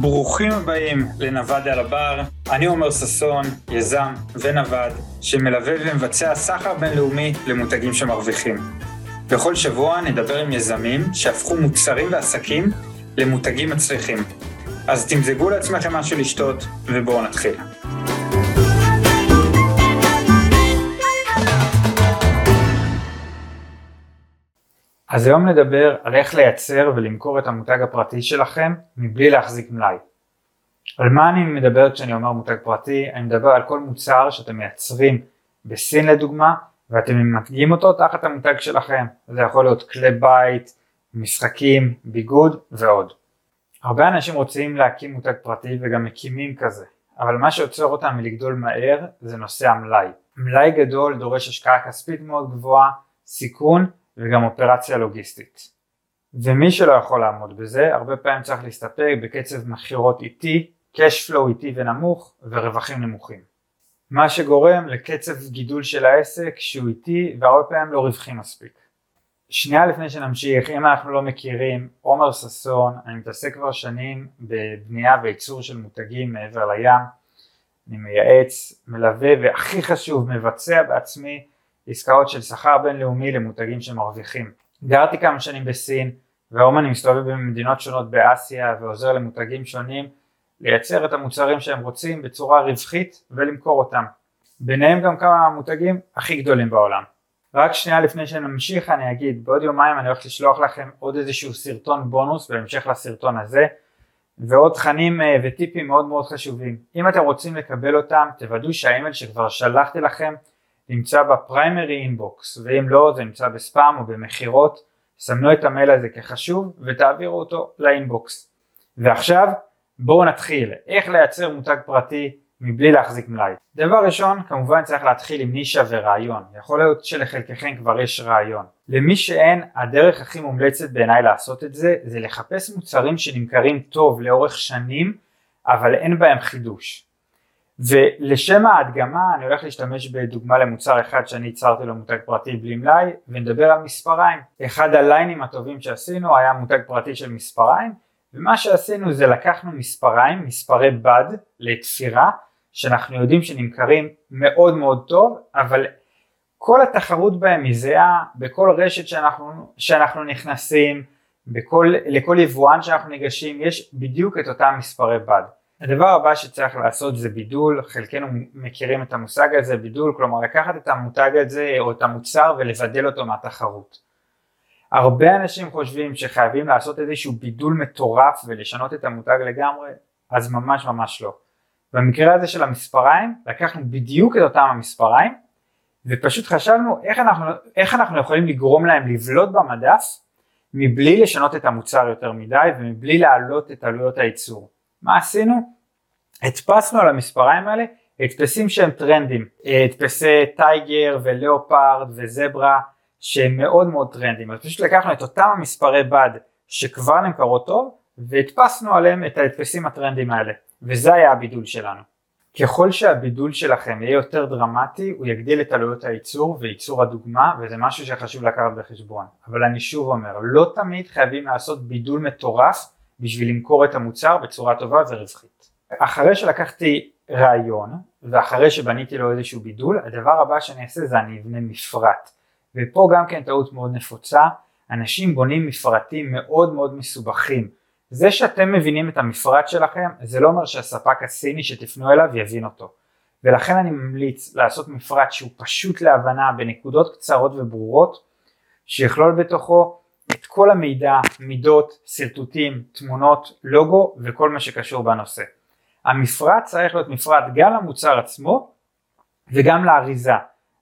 ברוכים הבאים לנווד על הבר, אני עומר ששון, יזם ונווד, שמלווה ומבצע סחר בינלאומי למותגים שמרוויחים. בכל שבוע נדבר עם יזמים שהפכו מוצרים ועסקים למותגים מצליחים. אז תמזגו לעצמכם משהו לשתות, ובואו נתחיל. אז היום נדבר על איך לייצר ולמכור את המותג הפרטי שלכם מבלי להחזיק מלאי. על מה אני מדבר כשאני אומר מותג פרטי? אני מדבר על כל מוצר שאתם מייצרים בסין לדוגמה ואתם ממתגים אותו תחת המותג שלכם. זה יכול להיות כלי בית, משחקים, ביגוד ועוד. הרבה אנשים רוצים להקים מותג פרטי וגם מקימים כזה, אבל מה שעוצר אותם מלגדול מהר זה נושא המלאי. מלאי גדול דורש השקעה כספית מאוד גבוהה, סיכון וגם אופרציה לוגיסטית. ומי שלא יכול לעמוד בזה, הרבה פעמים צריך להסתפק בקצב מכירות איטי, cash flow איטי ונמוך ורווחים נמוכים. מה שגורם לקצב גידול של העסק שהוא איטי והרבה פעמים לא רווחי מספיק. שנייה לפני שנמשיך, אם אנחנו לא מכירים, עומר ששון, אני מתעסק כבר שנים בבנייה וייצור של מותגים מעבר לים, אני מייעץ, מלווה והכי חשוב מבצע בעצמי עסקאות של שכר בינלאומי למותגים שמרוויחים. גרתי כמה שנים בסין והיום אני מסתובב במדינות שונות באסיה ועוזר למותגים שונים לייצר את המוצרים שהם רוצים בצורה רווחית ולמכור אותם. ביניהם גם כמה המותגים הכי גדולים בעולם. רק שנייה לפני שנמשיך אני אגיד בעוד יומיים אני הולך לשלוח לכם עוד איזשהו סרטון בונוס בהמשך לסרטון הזה ועוד תכנים אה, וטיפים מאוד מאוד חשובים. אם אתם רוצים לקבל אותם תוודאו שהאימייל שכבר שלחתי לכם נמצא ב primary inbox ואם לא זה נמצא בספאם או במכירות סמנו את המייל הזה כחשוב ותעבירו אותו ל inbox. ועכשיו בואו נתחיל. איך לייצר מותג פרטי מבלי להחזיק מלאי? דבר ראשון כמובן צריך להתחיל עם נישה ורעיון. יכול להיות שלחלקכם כבר יש רעיון. למי שאין הדרך הכי מומלצת בעיניי לעשות את זה זה לחפש מוצרים שנמכרים טוב לאורך שנים אבל אין בהם חידוש ולשם ההדגמה אני הולך להשתמש בדוגמה למוצר אחד שאני ייצרתי לו מותג פרטי בלי מלאי ונדבר על מספריים. אחד הליינים הטובים שעשינו היה מותג פרטי של מספריים ומה שעשינו זה לקחנו מספריים, מספרי בד לתפירה שאנחנו יודעים שנמכרים מאוד מאוד טוב אבל כל התחרות בהם היא זהה בכל רשת שאנחנו, שאנחנו נכנסים, בכל, לכל יבואן שאנחנו ניגשים יש בדיוק את אותם מספרי בד. הדבר הבא שצריך לעשות זה בידול, חלקנו מכירים את המושג הזה, בידול, כלומר לקחת את המותג הזה או את המוצר ולבדל אותו מהתחרות. הרבה אנשים חושבים שחייבים לעשות איזשהו בידול מטורף ולשנות את המותג לגמרי, אז ממש ממש לא. במקרה הזה של המספריים, לקחנו בדיוק את אותם המספריים ופשוט חשבנו איך אנחנו, איך אנחנו יכולים לגרום להם לבלוט במדף מבלי לשנות את המוצר יותר מדי ומבלי להעלות את עלויות הייצור. מה עשינו? הדפסנו על המספריים האלה הדפסים שהם טרנדים, הדפסי טייגר ולאופרד וזברה שהם מאוד מאוד טרנדים, אז פשוט לקחנו את אותם המספרי בד שכבר נמכרות טוב והדפסנו עליהם את ההדפסים הטרנדים האלה וזה היה הבידול שלנו. ככל שהבידול שלכם יהיה יותר דרמטי הוא יגדיל את עלויות הייצור וייצור הדוגמה וזה משהו שחשוב לקחת בחשבון אבל אני שוב אומר לא תמיד חייבים לעשות בידול מטורף בשביל למכור את המוצר בצורה טובה ורווחית. אחרי שלקחתי רעיון ואחרי שבניתי לו איזשהו בידול הדבר הבא שאני אעשה זה אני אבנה מפרט. ופה גם כן טעות מאוד נפוצה אנשים בונים מפרטים מאוד מאוד מסובכים. זה שאתם מבינים את המפרט שלכם זה לא אומר שהספק הסיני שתפנו אליו יבין אותו. ולכן אני ממליץ לעשות מפרט שהוא פשוט להבנה בנקודות קצרות וברורות שיכלול בתוכו את כל המידע, מידות, שרטוטים, תמונות, לוגו וכל מה שקשור בנושא. המפרט צריך להיות מפרט גם למוצר עצמו וגם לאריזה.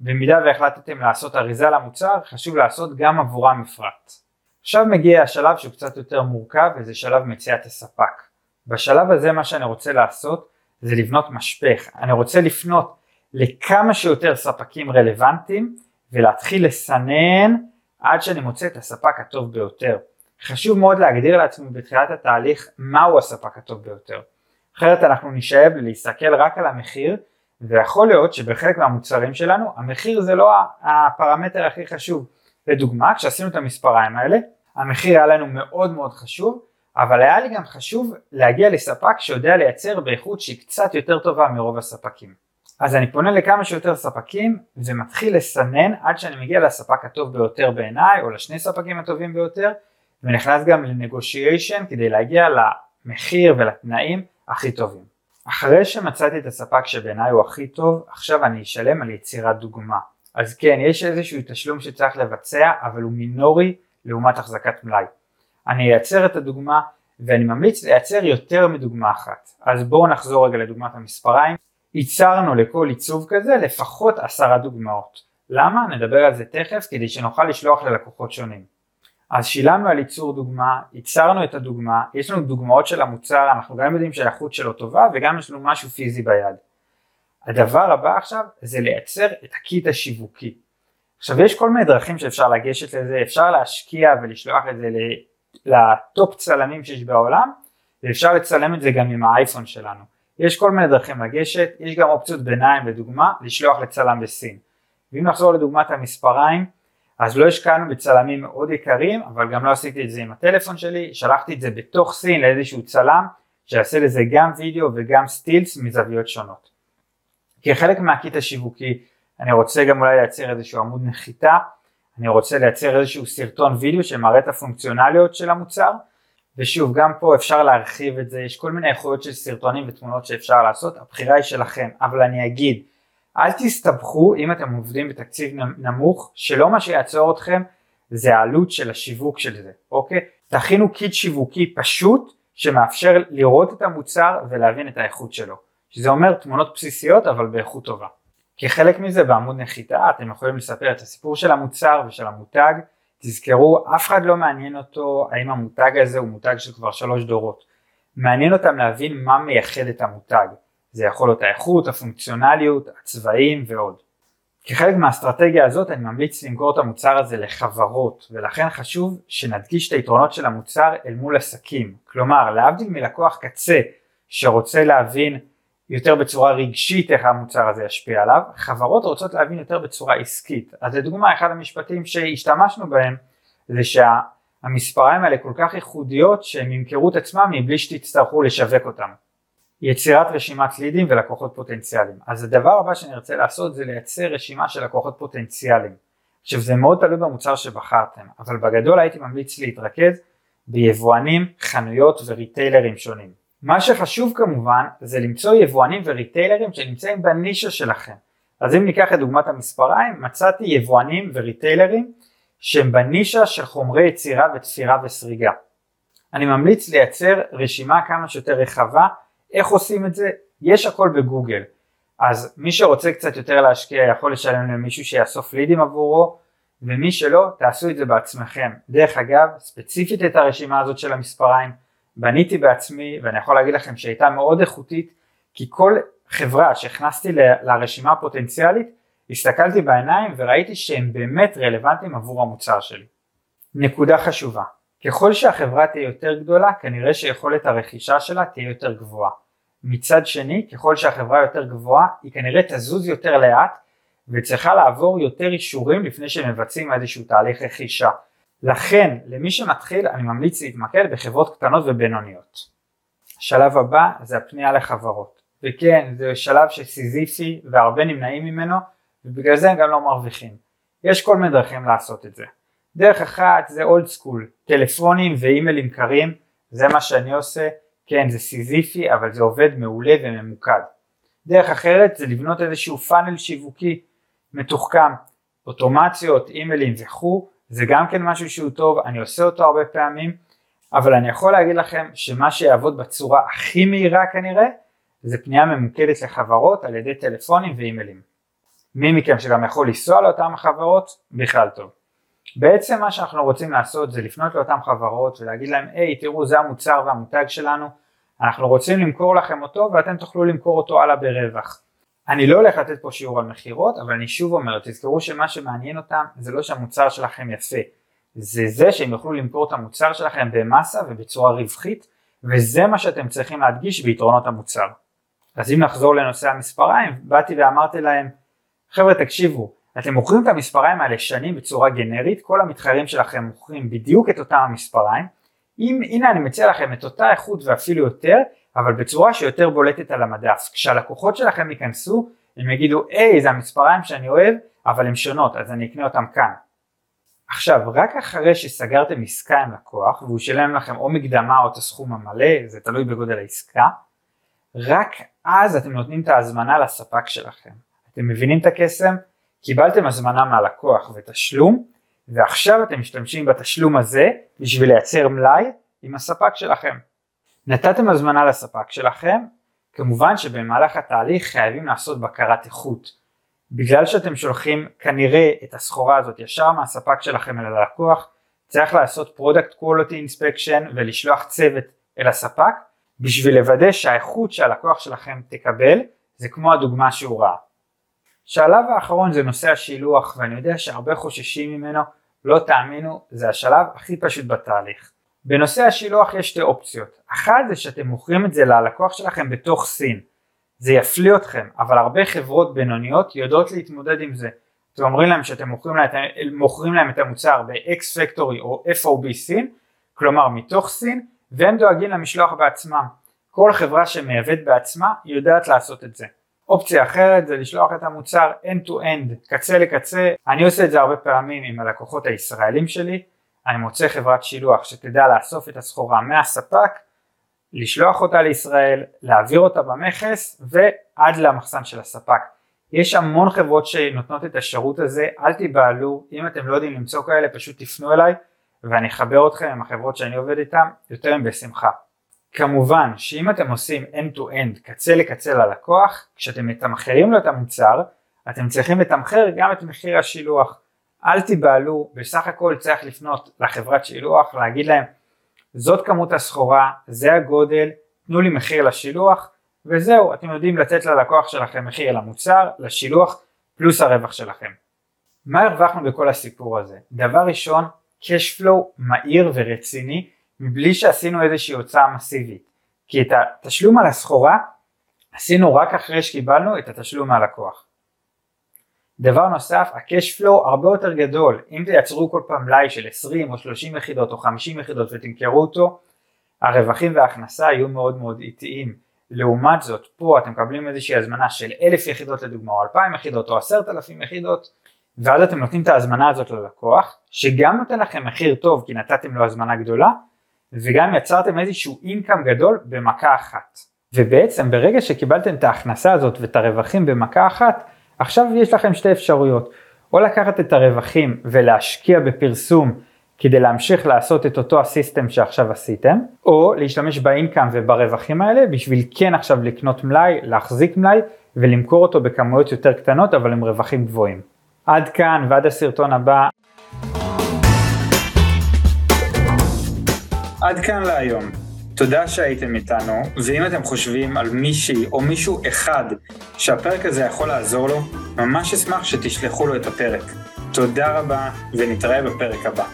במידה והחלטתם לעשות אריזה למוצר חשוב לעשות גם עבורה מפרט. עכשיו מגיע השלב שהוא קצת יותר מורכב וזה שלב מציאת הספק. בשלב הזה מה שאני רוצה לעשות זה לבנות משפך. אני רוצה לפנות לכמה שיותר ספקים רלוונטיים ולהתחיל לסנן עד שאני מוצא את הספק הטוב ביותר. חשוב מאוד להגדיר לעצמי בתחילת התהליך מהו הספק הטוב ביותר. אחרת אנחנו נשאב להסתכל רק על המחיר ויכול להיות שבחלק מהמוצרים שלנו המחיר זה לא הפרמטר הכי חשוב. לדוגמה כשעשינו את המספריים האלה המחיר היה לנו מאוד מאוד חשוב אבל היה לי גם חשוב להגיע לספק שיודע לייצר באיכות שהיא קצת יותר טובה מרוב הספקים. אז אני פונה לכמה שיותר ספקים ומתחיל לסנן עד שאני מגיע לספק הטוב ביותר בעיניי או לשני ספקים הטובים ביותר ונכנס גם לנגושיישן כדי להגיע למחיר ולתנאים הכי טובים. אחרי שמצאתי את הספק שבעיניי הוא הכי טוב, עכשיו אני אשלם על יצירת דוגמה. אז כן, יש איזשהו תשלום שצריך לבצע, אבל הוא מינורי לעומת החזקת מלאי. אני אייצר את הדוגמה ואני ממליץ לייצר יותר מדוגמה אחת. אז בואו נחזור רגע לדוגמת המספריים. ייצרנו לכל עיצוב כזה לפחות עשרה דוגמאות. למה? נדבר על זה תכף כדי שנוכל לשלוח ללקוחות שונים. אז שילמנו על ייצור דוגמה, ייצרנו את הדוגמה, יש לנו דוגמאות של המוצר, אנחנו גם יודעים שהאיכות שלו טובה וגם יש לנו משהו פיזי ביד. הדבר הבא עכשיו זה לייצר את הקיט השיווקי. עכשיו יש כל מיני דרכים שאפשר לגשת לזה, אפשר להשקיע ולשלוח את זה לטופ צלמים שיש בעולם ואפשר לצלם את זה גם עם האייפון שלנו. יש כל מיני דרכים לגשת, יש גם אופציות ביניים לדוגמה לשלוח לצלם בסין. ואם נחזור לדוגמת המספריים, אז לא השקענו בצלמים מאוד יקרים, אבל גם לא עשיתי את זה עם הטלפון שלי, שלחתי את זה בתוך סין לאיזשהו צלם שיעשה לזה גם וידאו וגם סטילס מזוויות שונות. כחלק מהקיט השיווקי אני רוצה גם אולי לייצר איזשהו עמוד נחיתה, אני רוצה לייצר איזשהו סרטון וידאו שמראה את הפונקציונליות של המוצר, ושוב גם פה אפשר להרחיב את זה, יש כל מיני איכויות של סרטונים ותמונות שאפשר לעשות, הבחירה היא שלכם, אבל אני אגיד אל תסתבכו אם אתם עובדים בתקציב נמוך, שלא מה שיעצור אתכם זה העלות של השיווק של זה, אוקיי? תכינו קיט שיווקי פשוט שמאפשר לראות את המוצר ולהבין את האיכות שלו, שזה אומר תמונות בסיסיות אבל באיכות טובה. כחלק מזה בעמוד נחיתה אתם יכולים לספר את הסיפור של המוצר ושל המותג, תזכרו אף אחד לא מעניין אותו האם המותג הזה הוא מותג של כבר שלוש דורות, מעניין אותם להבין מה מייחד את המותג, זה יכול להיות האיכות, הפונקציונליות, הצבעים ועוד. כחלק מהאסטרטגיה הזאת אני ממליץ למכור את המוצר הזה לחברות ולכן חשוב שנדגיש את היתרונות של המוצר אל מול עסקים. כלומר להבדיל מלקוח קצה שרוצה להבין יותר בצורה רגשית איך המוצר הזה ישפיע עליו, חברות רוצות להבין יותר בצורה עסקית. אז לדוגמה אחד המשפטים שהשתמשנו בהם זה שהמספריים האלה כל כך ייחודיות שהם ימכרו את עצמם מבלי שתצטרכו לשווק אותם. יצירת רשימת לידים ולקוחות פוטנציאליים. אז הדבר הבא שאני רוצה לעשות זה לייצר רשימה של לקוחות פוטנציאליים. עכשיו זה מאוד תלוי במוצר שבחרתם, אבל בגדול הייתי ממליץ להתרכז ביבואנים, חנויות וריטיילרים שונים. מה שחשוב כמובן זה למצוא יבואנים וריטיילרים שנמצאים בנישה שלכם. אז אם ניקח את דוגמת המספריים, מצאתי יבואנים וריטיילרים שהם בנישה של חומרי יצירה ותפירה וסריגה. אני ממליץ לייצר רשימה כמה שיותר רחבה איך עושים את זה? יש הכל בגוגל. אז מי שרוצה קצת יותר להשקיע יכול לשלם למישהו שיאסוף לידים עבורו ומי שלא תעשו את זה בעצמכם. דרך אגב ספציפית את הרשימה הזאת של המספריים בניתי בעצמי ואני יכול להגיד לכם שהייתה מאוד איכותית כי כל חברה שהכנסתי לרשימה הפוטנציאלית הסתכלתי בעיניים וראיתי שהם באמת רלוונטיים עבור המוצר שלי. נקודה חשובה ככל שהחברה תהיה יותר גדולה כנראה שיכולת הרכישה שלה תהיה יותר גבוהה. מצד שני ככל שהחברה יותר גבוהה היא כנראה תזוז יותר לאט וצריכה לעבור יותר אישורים לפני שמבצעים איזשהו תהליך רכישה. לכן למי שמתחיל אני ממליץ להתמקד בחברות קטנות ובינוניות. השלב הבא זה הפנייה לחברות וכן זה שלב שסיזיפי והרבה נמנעים ממנו ובגלל זה הם גם לא מרוויחים. יש כל מיני דרכים לעשות את זה. דרך אחת זה old school, טלפונים ואימיילים קרים, זה מה שאני עושה, כן זה סיזיפי אבל זה עובד מעולה וממוקד. דרך אחרת זה לבנות איזשהו funnel שיווקי מתוחכם, אוטומציות, אימיילים וכו', זה גם כן משהו שהוא טוב, אני עושה אותו הרבה פעמים, אבל אני יכול להגיד לכם שמה שיעבוד בצורה הכי מהירה כנראה, זה פנייה ממוקדת לחברות על ידי טלפונים ואימיילים. מי מכם שגם יכול לנסוע לאותן חברות, בכלל טוב. בעצם מה שאנחנו רוצים לעשות זה לפנות לאותן חברות ולהגיד להם היי תראו זה המוצר והמותג שלנו אנחנו רוצים למכור לכם אותו ואתם תוכלו למכור אותו הלאה ברווח. אני לא הולך לתת פה שיעור על מכירות אבל אני שוב אומר תזכרו שמה שמעניין אותם זה לא שהמוצר שלכם יפה זה זה שהם יוכלו למכור את המוצר שלכם במסה ובצורה רווחית וזה מה שאתם צריכים להדגיש ביתרונות המוצר. אז אם נחזור לנושא המספריים באתי ואמרתי להם חבר'ה תקשיבו אתם מוכרים את המספריים האלה שנים בצורה גנרית, כל המתחרים שלכם מוכרים בדיוק את אותם המספריים, אם, הנה אני מציע לכם את אותה איכות ואפילו יותר, אבל בצורה שיותר בולטת על המדף. כשהלקוחות שלכם ייכנסו, הם יגידו, היי, זה המספריים שאני אוהב, אבל הן שונות, אז אני אקנה אותם כאן. עכשיו, רק אחרי שסגרתם עסקה עם לקוח, והוא שילם לכם או מקדמה או את הסכום המלא, זה תלוי בגודל העסקה, רק אז אתם נותנים את ההזמנה לספק שלכם. אתם מבינים את הקסם? קיבלתם הזמנה מהלקוח ותשלום, ועכשיו אתם משתמשים בתשלום הזה בשביל לייצר מלאי עם הספק שלכם. נתתם הזמנה לספק שלכם, כמובן שבמהלך התהליך חייבים לעשות בקרת איכות. בגלל שאתם שולחים כנראה את הסחורה הזאת ישר מהספק שלכם אל הלקוח, צריך לעשות Product Quality Inspection ולשלוח צוות אל הספק בשביל לוודא שהאיכות שהלקוח שלכם תקבל זה כמו הדוגמה שהוא ראה. השלב האחרון זה נושא השילוח ואני יודע שהרבה חוששים ממנו, לא תאמינו, זה השלב הכי פשוט בתהליך. בנושא השילוח יש שתי אופציות, אחת זה שאתם מוכרים את זה ללקוח שלכם בתוך סין, זה יפליא אתכם, אבל הרבה חברות בינוניות יודעות להתמודד עם זה. אתם אומרים להם שאתם מוכרים להם, מוכרים להם את המוצר ב-X Factory או FOB סין, כלומר מתוך סין, והם דואגים למשלוח בעצמם. כל חברה שמייבאת בעצמה יודעת לעשות את זה. אופציה אחרת זה לשלוח את המוצר end to end, קצה לקצה, אני עושה את זה הרבה פעמים עם הלקוחות הישראלים שלי, אני מוצא חברת שילוח שתדע לאסוף את הסחורה מהספק, לשלוח אותה לישראל, להעביר אותה במכס ועד למחסן של הספק. יש המון חברות שנותנות את השירות הזה, אל תיבהלו, אם אתם לא יודעים למצוא כאלה פשוט תפנו אליי ואני אחבר אתכם עם החברות שאני עובד איתן יותר מבשמחה. כמובן שאם אתם עושים end to end, קצה לקצה ללקוח, כשאתם מתמחרים לו את המוצר, אתם צריכים לתמחר גם את מחיר השילוח. אל תיבהלו, בסך הכל צריך לפנות לחברת שילוח, להגיד להם זאת כמות הסחורה, זה הגודל, תנו לי מחיר לשילוח, וזהו, אתם יודעים לתת ללקוח שלכם מחיר למוצר, לשילוח, פלוס הרווח שלכם. מה הרווחנו בכל הסיפור הזה? דבר ראשון, cash flow מהיר ורציני, מבלי שעשינו איזושהי הוצאה מסיבית. כי את התשלום על הסחורה עשינו רק אחרי שקיבלנו את התשלום מהלקוח. דבר נוסף, ה-cash flow הרבה יותר גדול, אם תייצרו כל פעם מלאי של 20 או 30 יחידות או 50 יחידות ותמכרו אותו, הרווחים וההכנסה יהיו מאוד מאוד איטיים. לעומת זאת, פה אתם מקבלים איזושהי הזמנה של 1,000 יחידות לדוגמה, או 2,000 יחידות, או 10,000 יחידות, ואז אתם נותנים את ההזמנה הזאת ללקוח, שגם נותן לכם מחיר טוב כי נתתם לו הזמנה גדולה, וגם יצרתם איזשהו אינקאם גדול במכה אחת. ובעצם ברגע שקיבלתם את ההכנסה הזאת ואת הרווחים במכה אחת, עכשיו יש לכם שתי אפשרויות, או לקחת את הרווחים ולהשקיע בפרסום כדי להמשיך לעשות את אותו הסיסטם שעכשיו עשיתם, או להשתמש באינקאם וברווחים האלה בשביל כן עכשיו לקנות מלאי, להחזיק מלאי ולמכור אותו בכמויות יותר קטנות אבל עם רווחים גבוהים. עד כאן ועד הסרטון הבא. עד כאן להיום. תודה שהייתם איתנו, ואם אתם חושבים על מישהי או מישהו אחד שהפרק הזה יכול לעזור לו, ממש אשמח שתשלחו לו את הפרק. תודה רבה, ונתראה בפרק הבא.